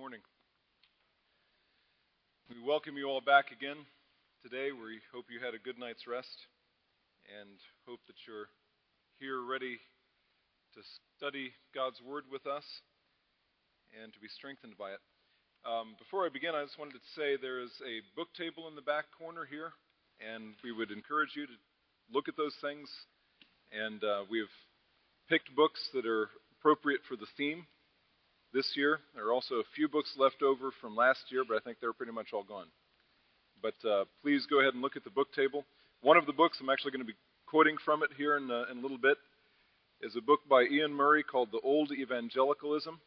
morning. We welcome you all back again today. We hope you had a good night's rest and hope that you're here ready to study God's Word with us and to be strengthened by it. Um, before I begin, I just wanted to say there is a book table in the back corner here, and we would encourage you to look at those things. And uh, we've picked books that are appropriate for the theme this year. There are also a few books left over from last year, but I think they're pretty much all gone. But uh, please go ahead and look at the book table. One of the books, I'm actually going to be quoting from it here in, uh, in a little bit, is a book by Iain Murray called The Old Evangelicalism.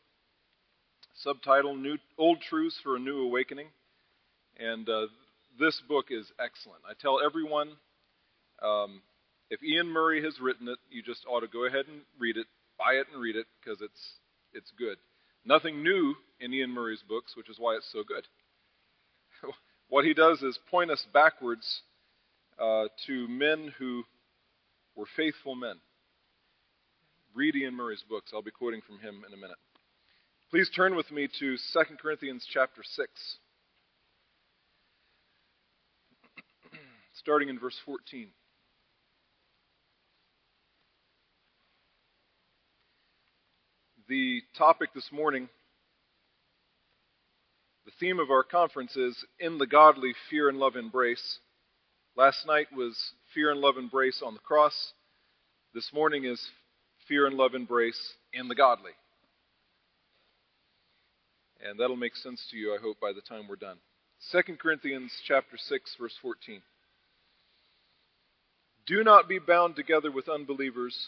Subtitle New, Old Truths for a New Awakening. And uh, this book is excellent. I tell everyone um, if Iain Murray has written it, you just ought to go ahead and read it, buy it and read it, because it's, it's good. Nothing new in Iain Murray's books, which is why it's so good. what he does is point us backwards uh, to men who were faithful men. Read Iain Murray's books. I'll be quoting from him in a minute. Please turn with me to 2 Corinthians chapter 6. Starting in verse 14. The topic this morning, the theme of our conference is In the Godly Fear and Love Embrace. Last night was Fear and Love Embrace on the cross. This morning is Fear and Love Embrace in the Godly. And that'll make sense to you, I hope, by the time we're done. 2 Corinthians chapter 6, verse 14. Do not be bound together with unbelievers.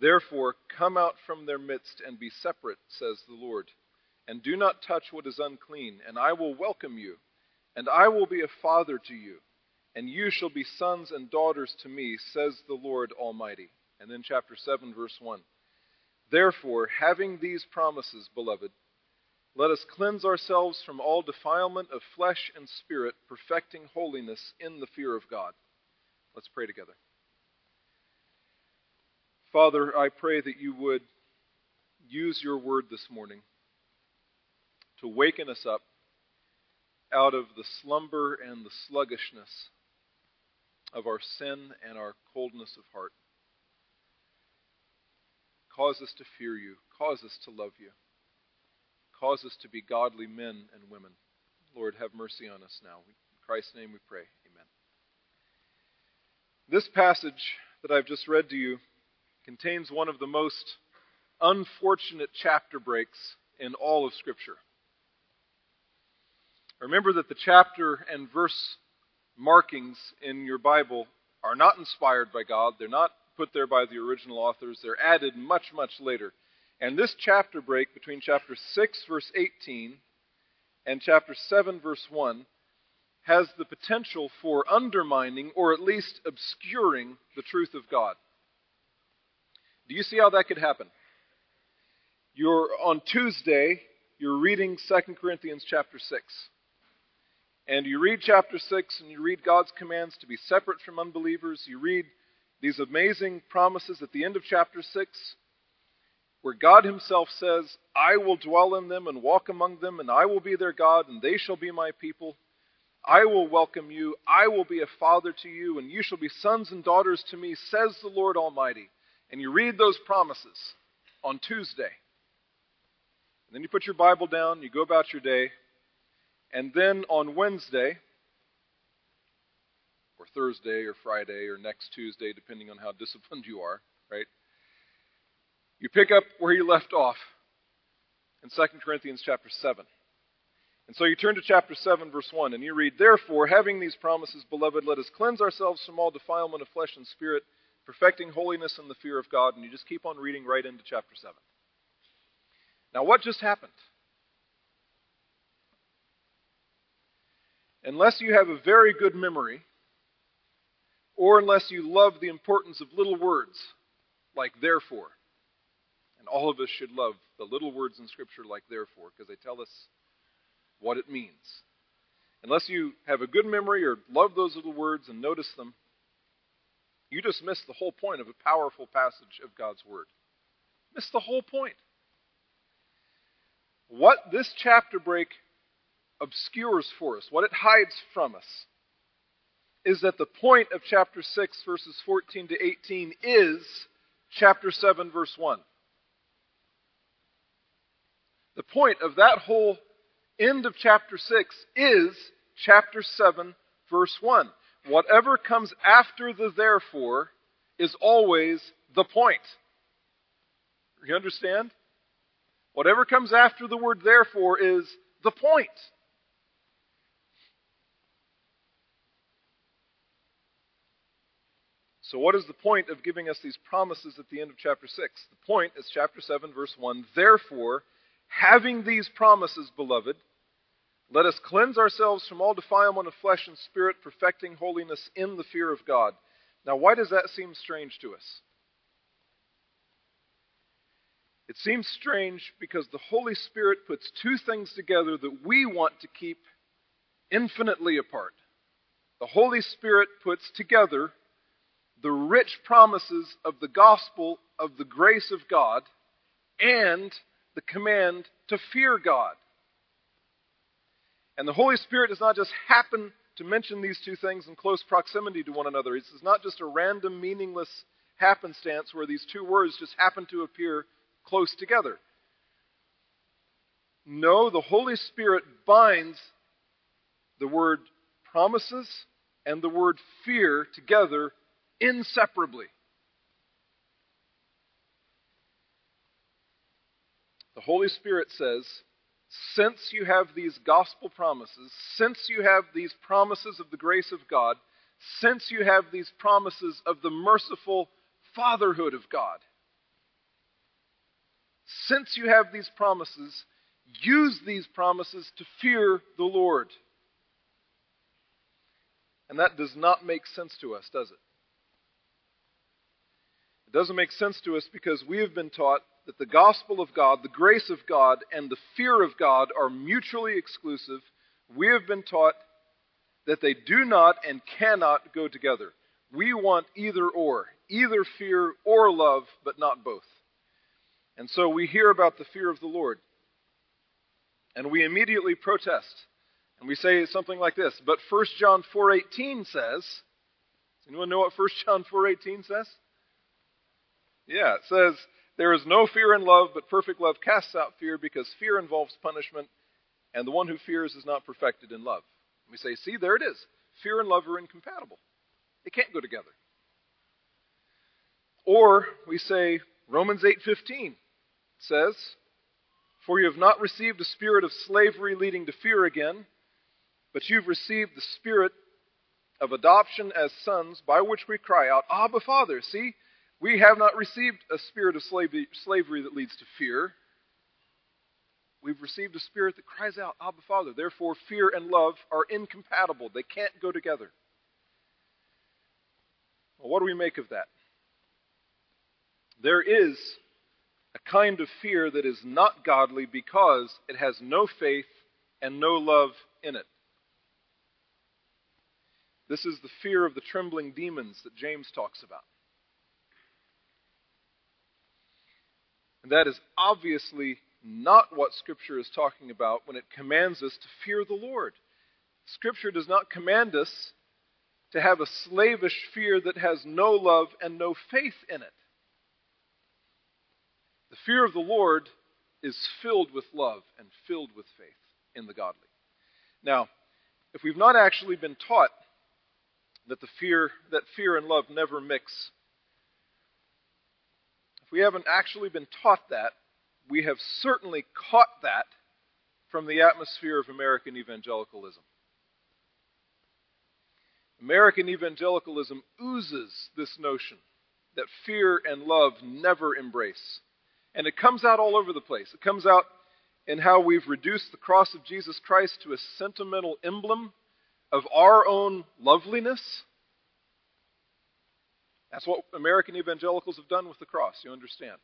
Therefore, come out from their midst and be separate, says the Lord, and do not touch what is unclean, and I will welcome you, and I will be a father to you, and you shall be sons and daughters to me, says the Lord Almighty. And then, chapter 7, verse 1. Therefore, having these promises, beloved, let us cleanse ourselves from all defilement of flesh and spirit, perfecting holiness in the fear of God. Let's pray together. Father, I pray that you would use your word this morning to waken us up out of the slumber and the sluggishness of our sin and our coldness of heart. Cause us to fear you. Cause us to love you. Cause us to be godly men and women. Lord, have mercy on us now. In Christ's name we pray. Amen. This passage that I've just read to you contains one of the most unfortunate chapter breaks in all of Scripture. Remember that the chapter and verse markings in your Bible are not inspired by God. They're not put there by the original authors. They're added much, much later. And this chapter break between chapter 6, verse 18, and chapter 7, verse 1, has the potential for undermining or at least obscuring the truth of God. Do you see how that could happen? You're on Tuesday, you're reading 2 Corinthians chapter 6. And you read chapter 6 and you read God's commands to be separate from unbelievers. You read these amazing promises at the end of chapter 6 where God Himself says, I will dwell in them and walk among them, and I will be their God, and they shall be my people. I will welcome you. I will be a father to you, and you shall be sons and daughters to me, says the Lord Almighty and you read those promises on Tuesday. And then you put your Bible down, you go about your day, and then on Wednesday, or Thursday, or Friday, or next Tuesday, depending on how disciplined you are, right? You pick up where you left off in 2 Corinthians chapter 7. And so you turn to chapter 7, verse 1, and you read, Therefore, having these promises, beloved, let us cleanse ourselves from all defilement of flesh and spirit perfecting holiness in the fear of God, and you just keep on reading right into chapter 7. Now, what just happened? unless you have a very good memory, or unless you love the importance of little words like therefore. And all of us should love the little words in Scripture like therefore because they tell us what it means. Unless you have a good memory or love those little words and notice them, you just miss the whole point of a powerful passage of God's Word. Miss the whole point. What this chapter break obscures for us, what it hides from us, is that the point of chapter 6, verses 14 to 18, is chapter 7, verse 1. The point of that whole end of chapter 6 is chapter 7, verse 1. Whatever comes after the therefore is always the point. You understand? Whatever comes after the word therefore is the point. So, what is the point of giving us these promises at the end of chapter 6? The point is chapter 7, verse 1. Therefore, having these promises, beloved, let us cleanse ourselves from all defilement of flesh and spirit, perfecting holiness in the fear of God. Now, why does that seem strange to us? It seems strange because the Holy Spirit puts two things together that we want to keep infinitely apart. The Holy Spirit puts together the rich promises of the gospel of the grace of God and the command to fear God. And the Holy Spirit does not just happen to mention these two things in close proximity to one another. It's not just a random, meaningless happenstance where these two words just happen to appear close together. No, the Holy Spirit binds the word promises and the word fear together inseparably. The Holy Spirit says, since you have these gospel promises, since you have these promises of the grace of God, since you have these promises of the merciful fatherhood of God, since you have these promises, use these promises to fear the Lord. And that does not make sense to us, does it? It doesn't make sense to us because we have been taught that the gospel of God, the grace of God, and the fear of God are mutually exclusive. We have been taught that they do not and cannot go together. We want either or, either fear or love, but not both. And so we hear about the fear of the Lord. And we immediately protest. And we say something like this, but 1 John 4:18 says, does anyone know what 1 John 4:18 says? Yeah, it says, There is no fear in love, but perfect love casts out fear because fear involves punishment, and the one who fears is not perfected in love. And we say, See, there it is. Fear and love are incompatible, they can't go together. Or we say, Romans 8:15 says, For you have not received a spirit of slavery leading to fear again, but you've received the spirit of adoption as sons, by which we cry out, Abba, Father. See, we have not received a spirit of slavery that leads to fear. We've received a spirit that cries out, Abba, Father. Therefore, fear and love are incompatible. They can't go together. Well, what do we make of that? There is a kind of fear that is not godly because it has no faith and no love in it. This is the fear of the trembling demons that James talks about. That is obviously not what Scripture is talking about when it commands us to fear the Lord. Scripture does not command us to have a slavish fear that has no love and no faith in it. The fear of the Lord is filled with love and filled with faith in the godly. Now, if we've not actually been taught that the fear that fear and love never mix if we haven't actually been taught that, we have certainly caught that from the atmosphere of American evangelicalism. American evangelicalism oozes this notion that fear and love never embrace. And it comes out all over the place. It comes out in how we've reduced the cross of Jesus Christ to a sentimental emblem of our own loveliness. That's what American evangelicals have done with the cross, you understand.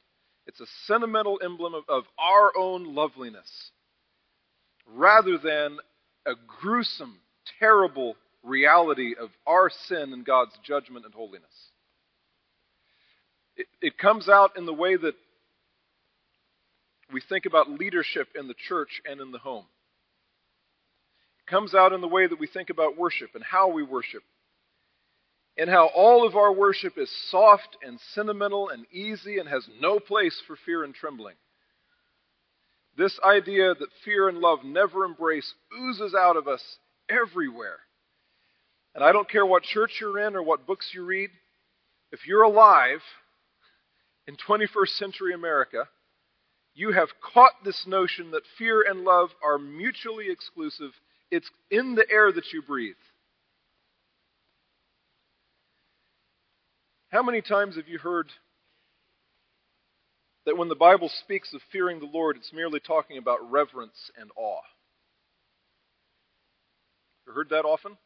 It's a sentimental emblem of, of our own loveliness rather than a gruesome, terrible reality of our sin and God's judgment and holiness. It, it comes out in the way that we think about leadership in the church and in the home. It comes out in the way that we think about worship and how we worship. And how all of our worship is soft and sentimental and easy and has no place for fear and trembling. This idea that fear and love never embrace oozes out of us everywhere. And I don't care what church you're in or what books you read, if you're alive in 21st century America, you have caught this notion that fear and love are mutually exclusive. It's in the air that you breathe. How many times have you heard that when the Bible speaks of fearing the Lord, it's merely talking about reverence and awe? You heard that often?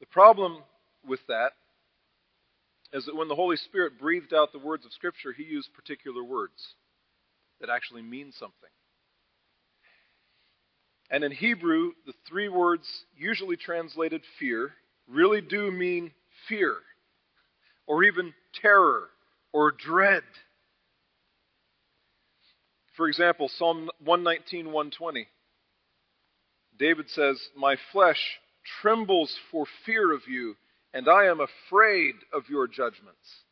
The problem with that is that when the Holy Spirit breathed out the words of Scripture, he used particular words that actually mean something. And in Hebrew, the three words usually translated fear really do mean fear, or even terror, or dread. For example, Psalm 119, 120. David says, My flesh trembles for fear of you and I am afraid of your judgments.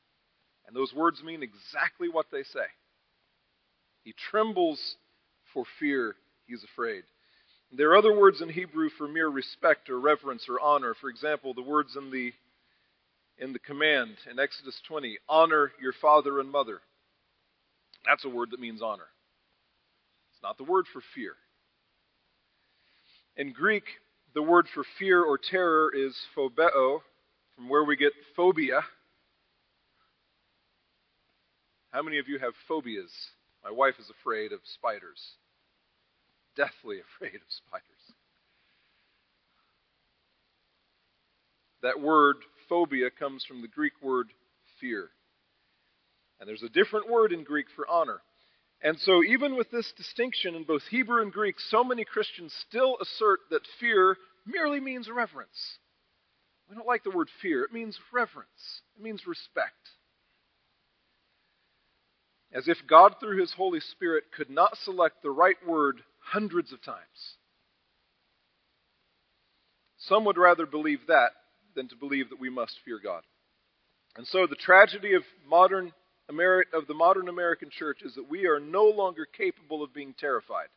And those words mean exactly what they say. He trembles for fear, he's afraid. There are other words in Hebrew for mere respect or reverence or honor. For example, the words in the in the command in Exodus 20, honor your father and mother. That's a word that means honor. It's not the word for fear. In Greek, the word for fear or terror is phobeo, from where we get phobia. How many of you have phobias? My wife is afraid of spiders, deathly afraid of spiders. That word, phobia, comes from the Greek word fear. And there's a different word in Greek for honor. And so, even with this distinction in both Hebrew and Greek, so many Christians still assert that fear merely means reverence. We don't like the word fear. It means reverence, it means respect. As if God, through His Holy Spirit, could not select the right word hundreds of times. Some would rather believe that than to believe that we must fear God. And so the tragedy of modern Ameri- of the modern American church is that we are no longer capable of being terrified.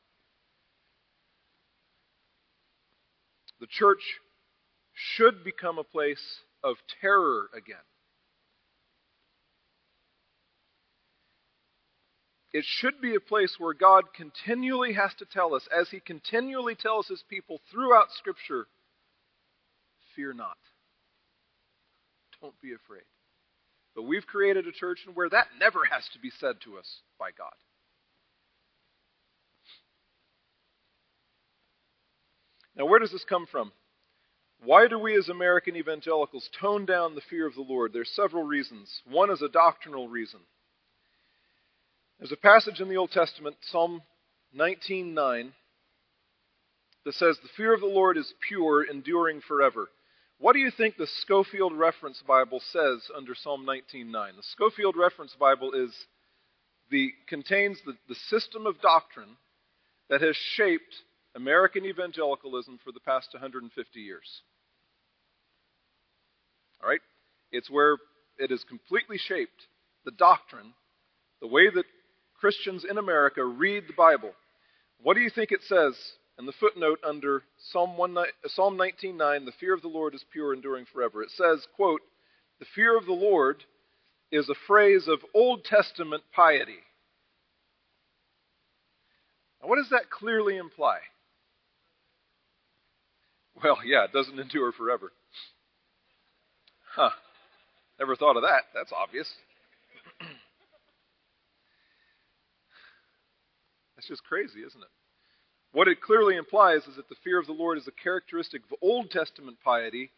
The church should become a place of terror again. It should be a place where God continually has to tell us, as He continually tells His people throughout Scripture, fear not. Don't be afraid. But we've created a church where that never has to be said to us by God. Now, where does this come from? Why do we as American evangelicals tone down the fear of the Lord? There's several reasons. One is a doctrinal reason. There's a passage in the Old Testament, Psalm 19:9, that says, "The fear of the Lord is pure, enduring forever." What do you think the Scofield Reference Bible says under Psalm 19:9? The Scofield Reference Bible is the contains the, the system of doctrine that has shaped American evangelicalism for the past 150 years. All right? It's where it has completely shaped the doctrine, the way that Christians in America read the Bible. What do you think it says in the footnote under Psalm, 1, Psalm 19.9, the fear of the Lord is pure, enduring forever? It says, quote, the fear of the Lord is a phrase of Old Testament piety. Now, what does that clearly imply? Well, yeah, it doesn't endure forever. Huh. Never thought of that. That's obvious. That's just crazy, isn't it? What it clearly implies is that the fear of the Lord is a characteristic of Old Testament piety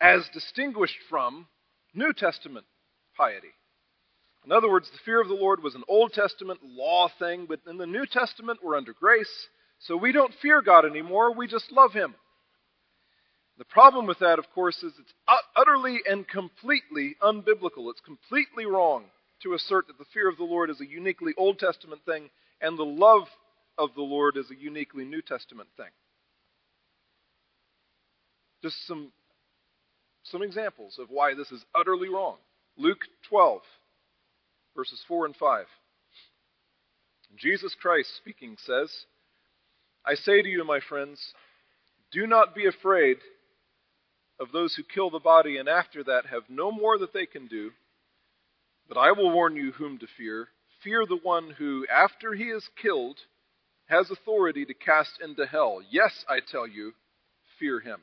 as distinguished from New Testament piety. In other words, the fear of the Lord was an Old Testament law thing, but in the New Testament we're under grace, so we don't fear God anymore, we just love Him. The problem with that, of course, is it's utterly and completely unbiblical. It's completely wrong to assert that the fear of the Lord is a uniquely Old Testament thing and the love of the Lord is a uniquely New Testament thing. Just some, some examples of why this is utterly wrong. Luke 12, verses 4 and 5. Jesus Christ speaking says, I say to you, my friends, do not be afraid of those who kill the body and after that have no more that they can do. But I will warn you whom to fear. Fear the one who, after he is killed, has authority to cast into hell. Yes, I tell you, fear him.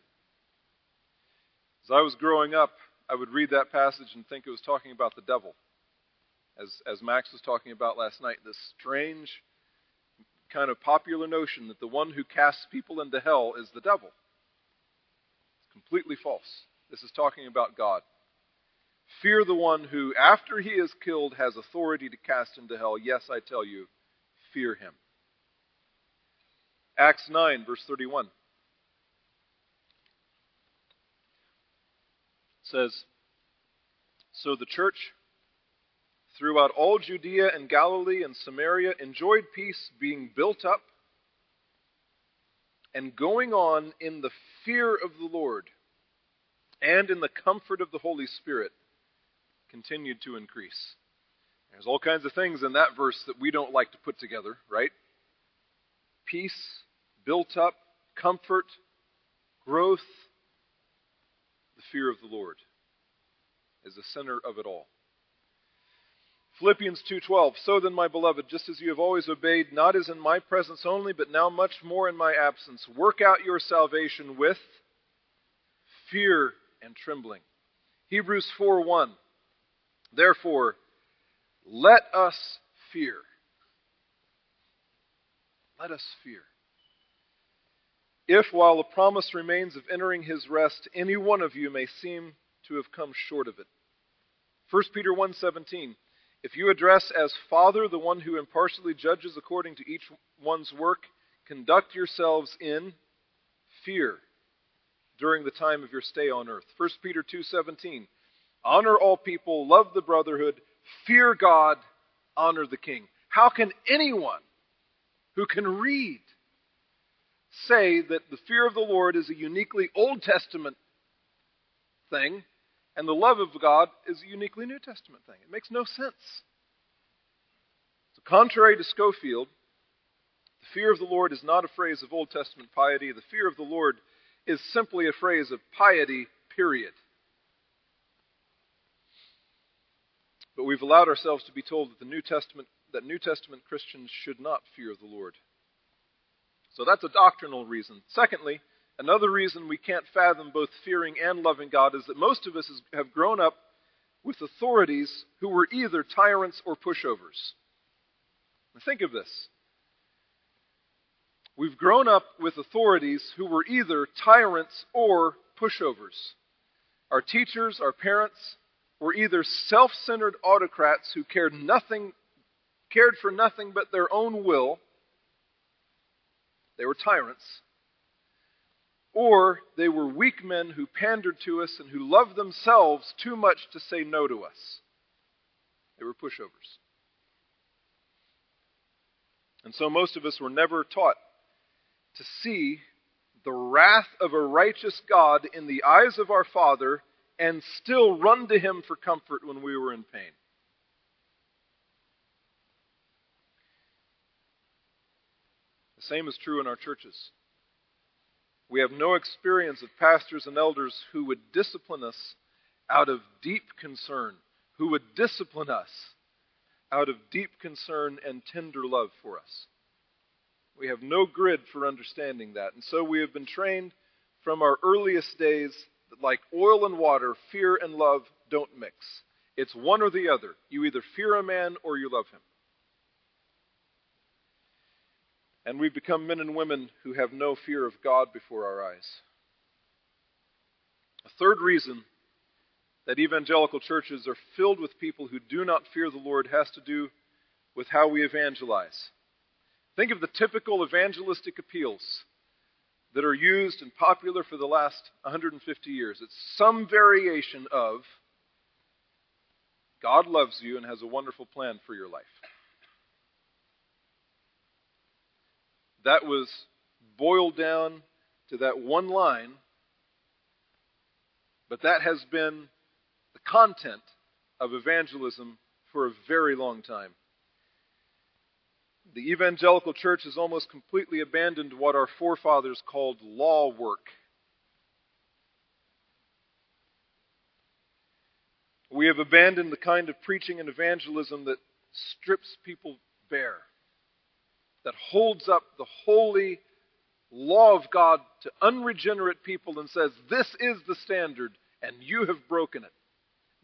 As I was growing up, I would read that passage and think it was talking about the devil. As, as Max was talking about last night, this strange kind of popular notion that the one who casts people into hell is the devil. It's completely false. This is talking about God. Fear the one who, after he is killed, has authority to cast into hell. Yes, I tell you, fear him. Acts 9, verse 31 says, So the church throughout all Judea and Galilee and Samaria enjoyed peace, being built up and going on in the fear of the Lord and in the comfort of the Holy Spirit continued to increase. There's all kinds of things in that verse that we don't like to put together, right? Peace, built up, comfort, growth, the fear of the Lord is the center of it all. Philippians 2:12 So then my beloved just as you have always obeyed not as in my presence only but now much more in my absence work out your salvation with fear and trembling. Hebrews 4:1 Therefore let us fear. Let us fear. If while the promise remains of entering his rest any one of you may seem to have come short of it. 1 Peter 1:17 if you address as Father the one who impartially judges according to each one's work, conduct yourselves in fear during the time of your stay on earth. 1 Peter 2:17 Honor all people, love the brotherhood, fear God, honor the king. How can anyone who can read say that the fear of the Lord is a uniquely Old Testament thing and the love of God is a uniquely New Testament thing. It makes no sense. So, contrary to Scofield, the fear of the Lord is not a phrase of Old Testament piety. The fear of the Lord is simply a phrase of piety, period. But we've allowed ourselves to be told that the New Testament that New Testament Christians should not fear the Lord. So that's a doctrinal reason. Secondly, Another reason we can't fathom both fearing and loving God is that most of us have grown up with authorities who were either tyrants or pushovers. Now think of this. We've grown up with authorities who were either tyrants or pushovers. Our teachers, our parents, were either self-centered autocrats who cared nothing cared for nothing but their own will. They were tyrants or they were weak men who pandered to us and who loved themselves too much to say no to us. They were pushovers. And so most of us were never taught to see the wrath of a righteous God in the eyes of our Father and still run to Him for comfort when we were in pain. The same is true in our churches. We have no experience of pastors and elders who would discipline us out of deep concern, who would discipline us out of deep concern and tender love for us. We have no grid for understanding that. And so we have been trained from our earliest days like oil and water, fear and love don't mix. It's one or the other. You either fear a man or you love him. and we've become men and women who have no fear of God before our eyes. A third reason that evangelical churches are filled with people who do not fear the Lord has to do with how we evangelize. Think of the typical evangelistic appeals that are used and popular for the last 150 years. It's some variation of God loves you and has a wonderful plan for your life. That was boiled down to that one line, but that has been the content of evangelism for a very long time. The evangelical church has almost completely abandoned what our forefathers called law work. We have abandoned the kind of preaching and evangelism that strips people bare that holds up the holy law of God to unregenerate people and says, This is the standard, and you have broken it.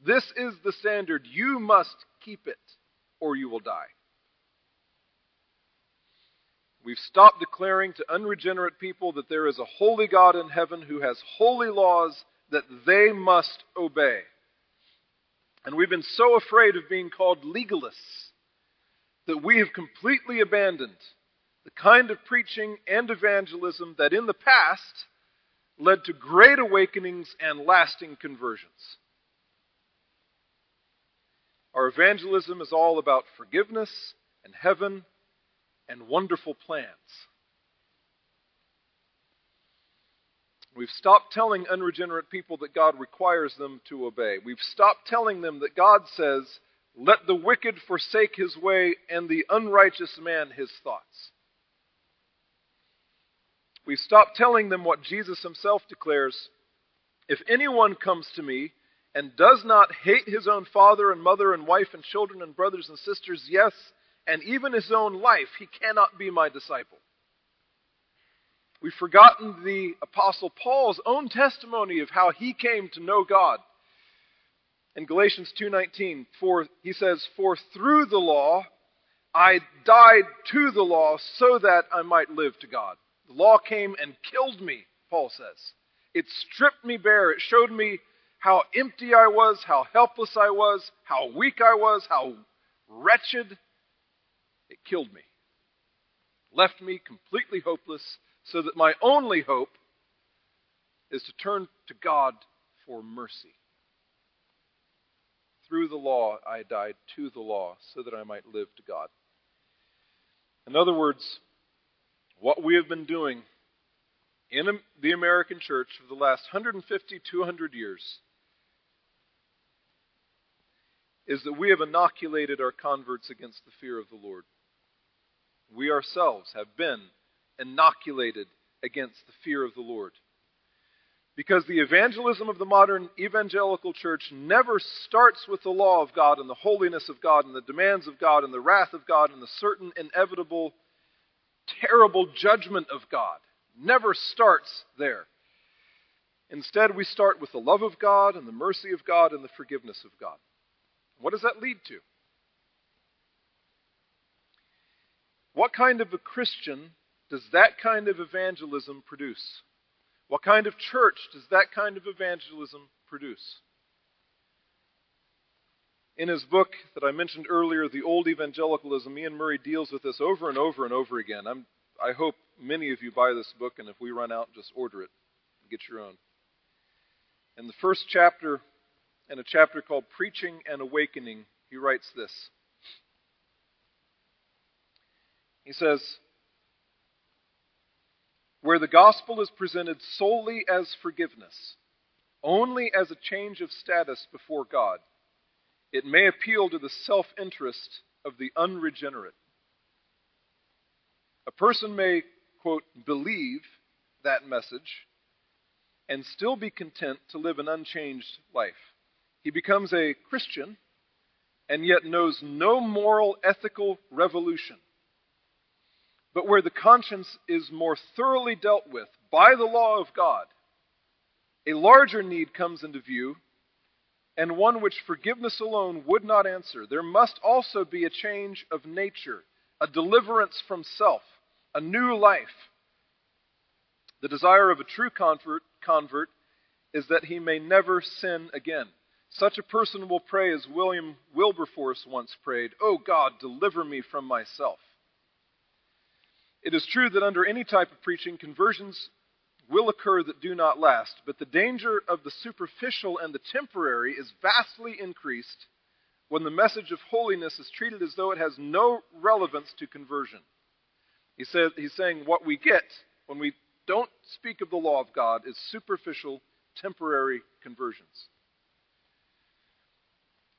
This is the standard. You must keep it, or you will die. We've stopped declaring to unregenerate people that there is a holy God in heaven who has holy laws that they must obey. And we've been so afraid of being called legalists that we have completely abandoned the kind of preaching and evangelism that in the past led to great awakenings and lasting conversions. Our evangelism is all about forgiveness and heaven and wonderful plans. We've stopped telling unregenerate people that God requires them to obey. We've stopped telling them that God says, let the wicked forsake his way and the unrighteous man his thoughts. We've stopped telling them what Jesus himself declares If anyone comes to me and does not hate his own father and mother and wife and children and brothers and sisters, yes, and even his own life, he cannot be my disciple. We've forgotten the Apostle Paul's own testimony of how he came to know God in Galatians 2:19 for he says for through the law I died to the law so that I might live to God. The law came and killed me, Paul says. It stripped me bare. It showed me how empty I was, how helpless I was, how weak I was, how wretched. It killed me. Left me completely hopeless, so that my only hope is to turn to God for mercy. Through the law, I died to the law so that I might live to God. In other words, what we have been doing in the American church for the last 150, 200 years is that we have inoculated our converts against the fear of the Lord. We ourselves have been inoculated against the fear of the Lord. Because the evangelism of the modern evangelical church never starts with the law of God and the holiness of God and the demands of God and the wrath of God and the certain inevitable terrible judgment of God. Never starts there. Instead, we start with the love of God and the mercy of God and the forgiveness of God. What does that lead to? What kind of a Christian does that kind of evangelism produce? What kind of church does that kind of evangelism produce? In his book that I mentioned earlier, The Old Evangelicalism, Iain Murray deals with this over and over and over again. I'm, I hope many of you buy this book, and if we run out, just order it and get your own. In the first chapter, in a chapter called Preaching and Awakening, he writes this. He says, where the gospel is presented solely as forgiveness, only as a change of status before God, it may appeal to the self interest of the unregenerate. A person may, quote, believe that message and still be content to live an unchanged life. He becomes a Christian and yet knows no moral, ethical revolution but where the conscience is more thoroughly dealt with by the law of God, a larger need comes into view, and one which forgiveness alone would not answer. There must also be a change of nature, a deliverance from self, a new life. The desire of a true convert, convert is that he may never sin again. Such a person will pray as William Wilberforce once prayed, Oh God, deliver me from myself. It is true that under any type of preaching, conversions will occur that do not last, but the danger of the superficial and the temporary is vastly increased when the message of holiness is treated as though it has no relevance to conversion. He he's saying what we get when we don't speak of the law of God is superficial, temporary conversions.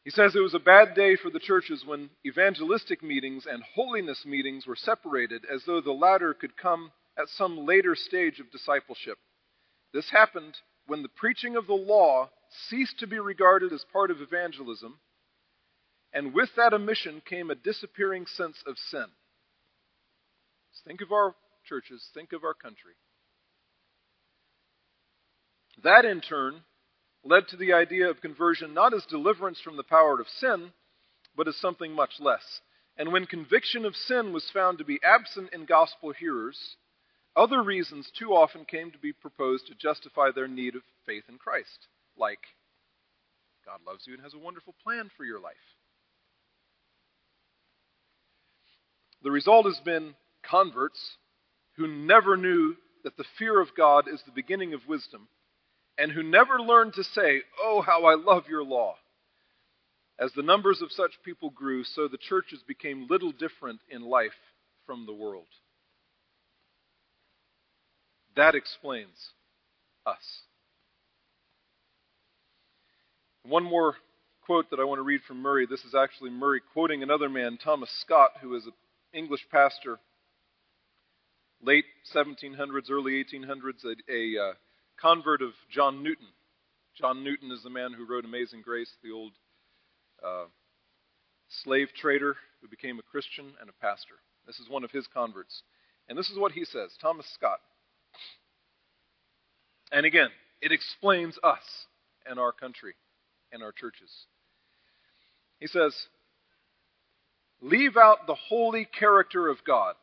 He says it was a bad day for the churches when evangelistic meetings and holiness meetings were separated as though the latter could come at some later stage of discipleship. This happened when the preaching of the law ceased to be regarded as part of evangelism, and with that omission came a disappearing sense of sin. think of our churches, think of our country. That, in turn, led to the idea of conversion not as deliverance from the power of sin, but as something much less. And when conviction of sin was found to be absent in gospel hearers, other reasons too often came to be proposed to justify their need of faith in Christ, like God loves you and has a wonderful plan for your life. The result has been converts who never knew that the fear of God is the beginning of wisdom and who never learned to say, Oh, how I love your law. As the numbers of such people grew, so the churches became little different in life from the world. That explains us. One more quote that I want to read from Murray. This is actually Murray quoting another man, Thomas Scott, who was an English pastor, late 1700s, early 1800s, a, a uh, convert of John Newton. John Newton is the man who wrote Amazing Grace, the old uh, slave trader who became a Christian and a pastor. This is one of his converts. And this is what he says Thomas Scott. And again, it explains us and our country and our churches. He says, Leave out the holy character of God,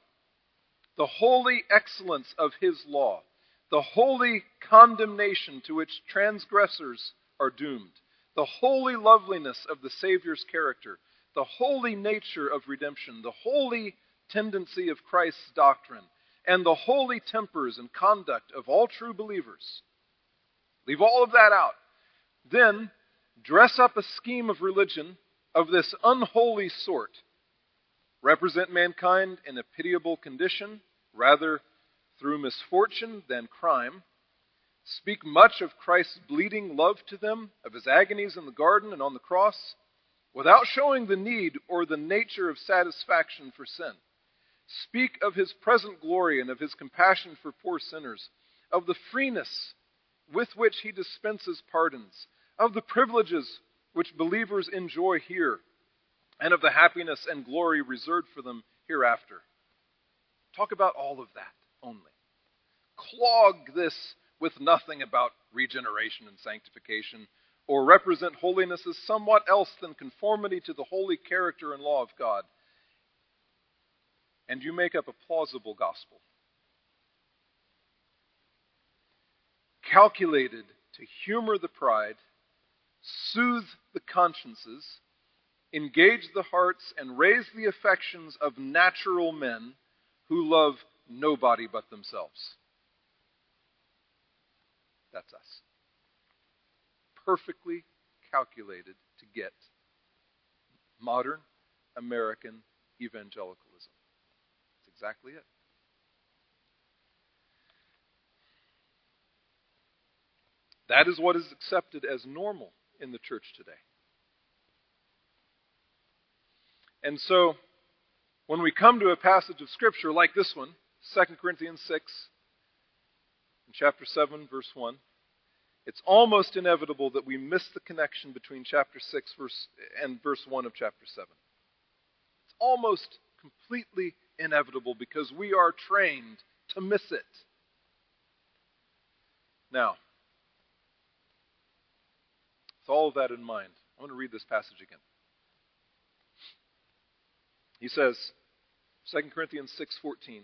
the holy excellence of His law the holy condemnation to which transgressors are doomed, the holy loveliness of the Savior's character, the holy nature of redemption, the holy tendency of Christ's doctrine, and the holy tempers and conduct of all true believers. Leave all of that out. Then dress up a scheme of religion of this unholy sort. Represent mankind in a pitiable condition rather through misfortune than crime. Speak much of Christ's bleeding love to them, of his agonies in the garden and on the cross, without showing the need or the nature of satisfaction for sin. Speak of his present glory and of his compassion for poor sinners, of the freeness with which he dispenses pardons, of the privileges which believers enjoy here, and of the happiness and glory reserved for them hereafter. Talk about all of that only clog this with nothing about regeneration and sanctification, or represent holiness as somewhat else than conformity to the holy character and law of God, and you make up a plausible gospel. Calculated to humor the pride, soothe the consciences, engage the hearts, and raise the affections of natural men who love nobody but themselves. That's us. Perfectly calculated to get modern American evangelicalism. That's exactly it. That is what is accepted as normal in the church today. And so, when we come to a passage of Scripture like this one, 2 Corinthians 6, in chapter 7, verse 1, it's almost inevitable that we miss the connection between chapter 6 verse, and verse 1 of chapter 7. It's almost completely inevitable because we are trained to miss it. Now, with all of that in mind, I want to read this passage again. He says, 2 Corinthians 6:14,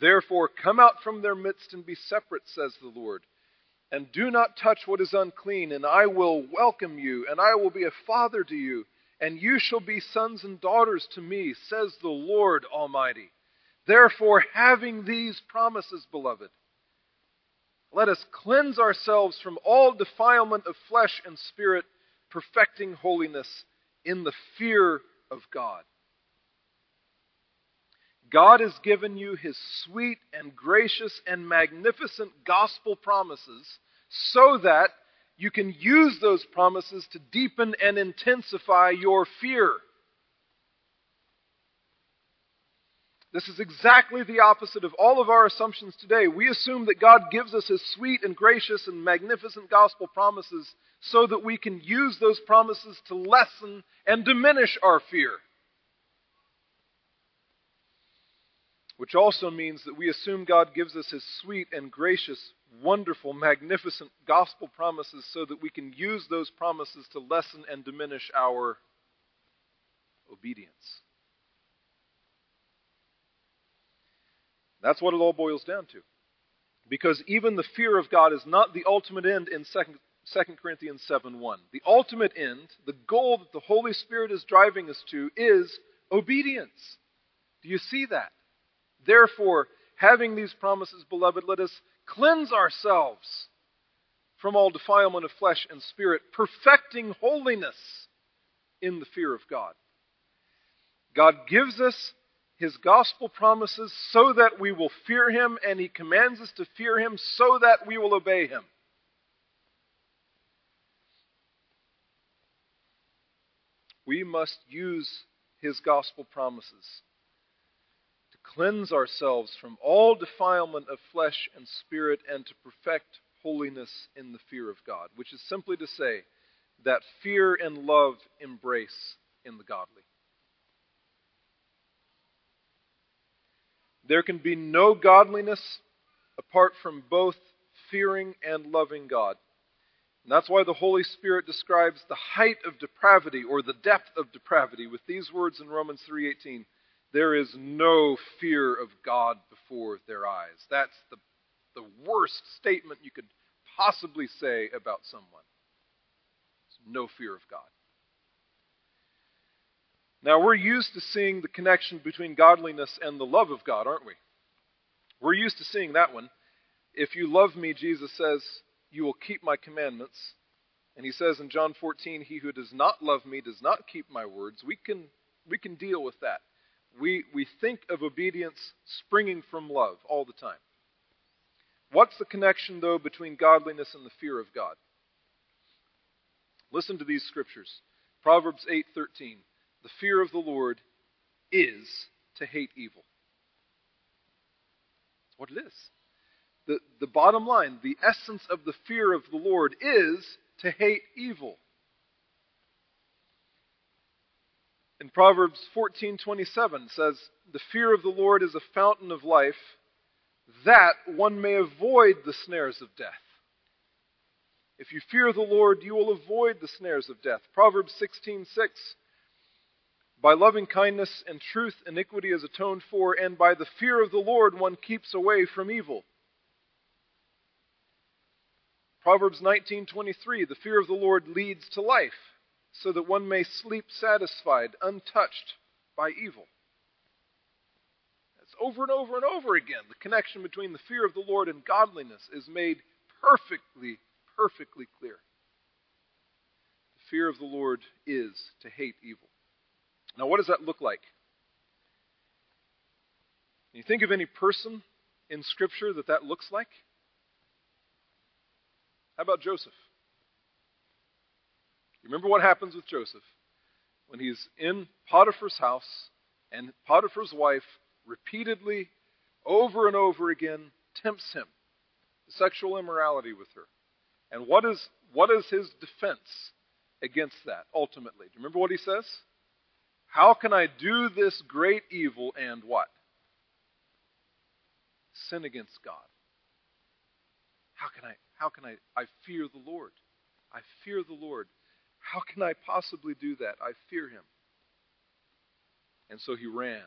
Therefore, come out from their midst and be separate, says the Lord. And do not touch what is unclean, and I will welcome you, and I will be a father to you, and you shall be sons and daughters to me, says the Lord Almighty. Therefore, having these promises, beloved, let us cleanse ourselves from all defilement of flesh and spirit, perfecting holiness in the fear of God. God has given you his sweet and gracious and magnificent gospel promises so that you can use those promises to deepen and intensify your fear. This is exactly the opposite of all of our assumptions today. We assume that God gives us His sweet and gracious and magnificent gospel promises so that we can use those promises to lessen and diminish our fear. Which also means that we assume God gives us His sweet and gracious, wonderful, magnificent gospel promises so that we can use those promises to lessen and diminish our obedience. That's what it all boils down to. Because even the fear of God is not the ultimate end in 2, 2 Corinthians 7 1. The ultimate end, the goal that the Holy Spirit is driving us to, is obedience. Do you see that? Therefore, having these promises, beloved, let us cleanse ourselves from all defilement of flesh and spirit, perfecting holiness in the fear of God. God gives us his gospel promises so that we will fear him, and he commands us to fear him so that we will obey him. We must use his gospel promises cleanse ourselves from all defilement of flesh and spirit, and to perfect holiness in the fear of God, which is simply to say that fear and love embrace in the godly. There can be no godliness apart from both fearing and loving God. And that's why the Holy Spirit describes the height of depravity or the depth of depravity with these words in Romans 3:18. There is no fear of God before their eyes. That's the, the worst statement you could possibly say about someone. There's no fear of God. Now, we're used to seeing the connection between godliness and the love of God, aren't we? We're used to seeing that one. If you love me, Jesus says, you will keep my commandments. And he says in John 14, he who does not love me does not keep my words. We can, we can deal with that we, we think of obedience springing from love all the time. What's the connection, though, between godliness and the fear of God? Listen to these scriptures. Proverbs 8:13. The fear of the Lord is to hate evil. That's what it is. The, the bottom line, the essence of the fear of the Lord is to hate evil. In Proverbs 14:27 says, "The fear of the Lord is a fountain of life, that one may avoid the snares of death." If you fear the Lord, you will avoid the snares of death. Proverbs 16:6 By loving kindness and truth iniquity is atoned for, and by the fear of the Lord one keeps away from evil. Proverbs 19:23 The fear of the Lord leads to life so that one may sleep satisfied, untouched by evil. It's over and over and over again. The connection between the fear of the Lord and godliness is made perfectly, perfectly clear. The fear of the Lord is to hate evil. Now, what does that look like? Can you think of any person in Scripture that that looks like? How about Joseph? Remember what happens with Joseph when he's in Potiphar's house and Potiphar's wife repeatedly, over and over again, tempts him sexual immorality with her. And what is, what is his defense against that ultimately? Do you remember what he says? How can I do this great evil and what? Sin against God. How can I how can I I fear the Lord? I fear the Lord. How can I possibly do that? I fear him. And so he ran.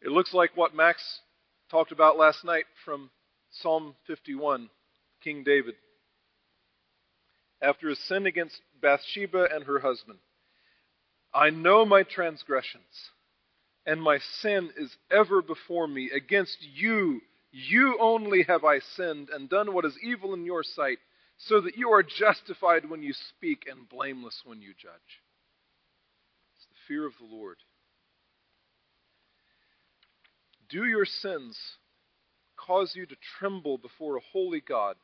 It looks like what Max talked about last night from Psalm 51, King David. After his sin against Bathsheba and her husband, I know my transgressions, and my sin is ever before me. Against you, you only have I sinned and done what is evil in your sight, so that you are justified when you speak and blameless when you judge. It's the fear of the Lord. Do your sins cause you to tremble before a holy God?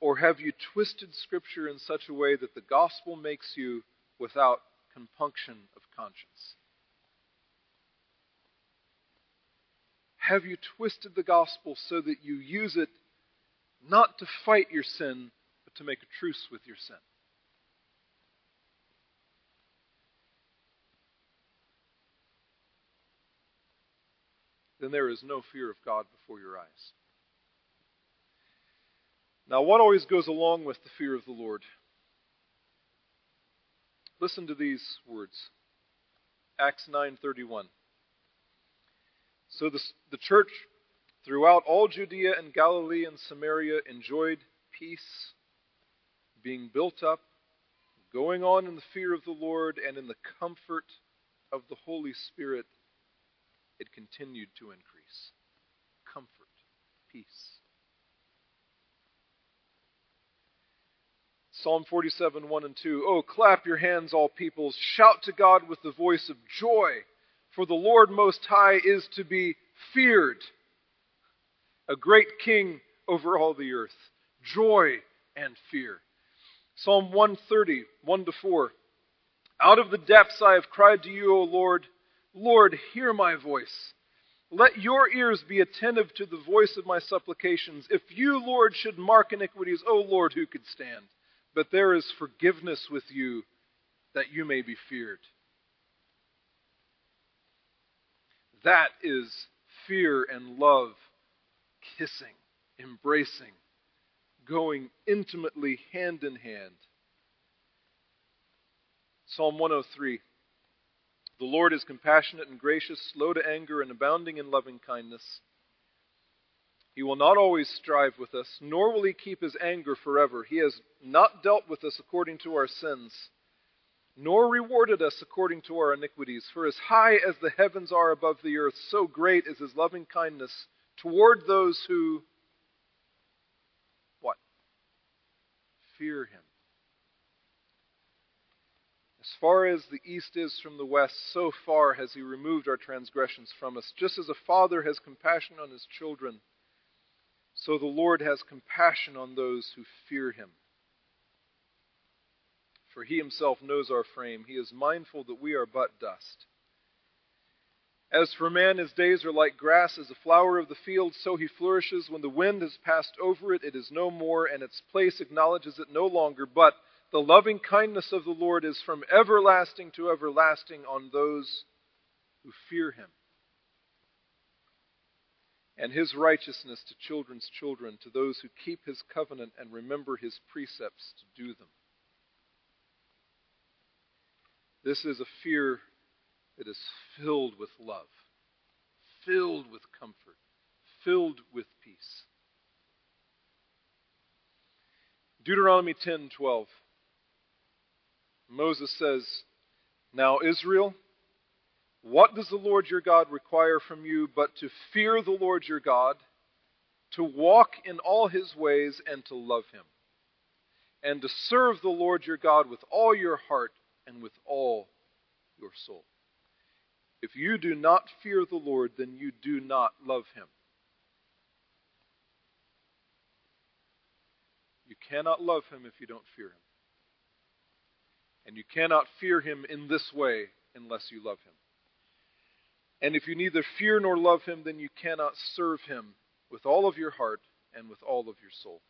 Or have you twisted Scripture in such a way that the gospel makes you without compunction of conscience? Have you twisted the gospel so that you use it not to fight your sin, but to make a truce with your sin? Then there is no fear of God before your eyes. Now, what always goes along with the fear of the Lord? Listen to these words. Acts 9:31. So the, the church throughout all Judea and Galilee and Samaria enjoyed peace, being built up, going on in the fear of the Lord and in the comfort of the Holy Spirit. It continued to increase. Comfort, peace. Psalm 47, 1 and 2. Oh, clap your hands, all peoples. Shout to God with the voice of joy, for the Lord Most High is to be feared. A great king over all the earth. Joy and fear. Psalm 130, 1 to 4. Out of the depths I have cried to you, O Lord. Lord, hear my voice. Let your ears be attentive to the voice of my supplications. If you, Lord, should mark iniquities, O Lord, who could stand? but there is forgiveness with you that you may be feared. That is fear and love kissing, embracing, going intimately hand in hand. Psalm 103 The Lord is compassionate and gracious, slow to anger, and abounding in loving kindness. He will not always strive with us, nor will he keep his anger forever. He has not dealt with us according to our sins, nor rewarded us according to our iniquities. For as high as the heavens are above the earth, so great is his loving kindness toward those who what? Fear him. As far as the east is from the west, so far has he removed our transgressions from us. Just as a father has compassion on his children, so the Lord has compassion on those who fear him. For he himself knows our frame. He is mindful that we are but dust. As for man, his days are like grass, as a flower of the field, so he flourishes. When the wind has passed over it, it is no more, and its place acknowledges it no longer. But the loving kindness of the Lord is from everlasting to everlasting on those who fear him and his righteousness to children's children, to those who keep his covenant and remember his precepts to do them. This is a fear that is filled with love, filled with comfort, filled with peace. Deuteronomy 10:12 Moses says, "Now Israel, what does the Lord your God require from you but to fear the Lord your God, to walk in all his ways, and to love him, and to serve the Lord your God with all your heart and with all your soul? If you do not fear the Lord, then you do not love him. You cannot love him if you don't fear him. And you cannot fear him in this way unless you love him. And if you neither fear nor love him, then you cannot serve him with all of your heart and with all of your soul.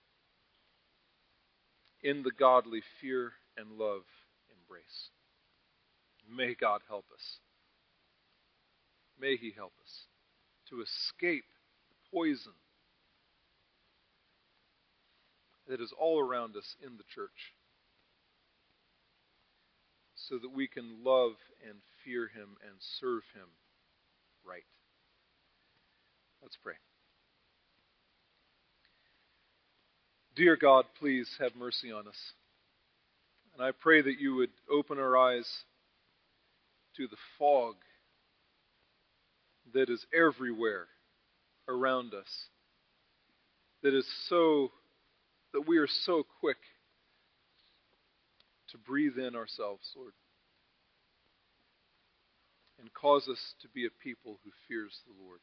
In the godly fear and love May God help us. May he help us to escape the poison that is all around us in the church so that we can love and fear him and serve him right. Let's pray. Dear God, please have mercy on us. And I pray that you would open our eyes to the fog that is everywhere around us, that is so, that we are so quick to breathe in ourselves, Lord, and cause us to be a people who fears the Lord.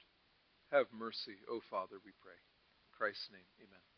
Have mercy, O Father, we pray. In Christ's name, amen.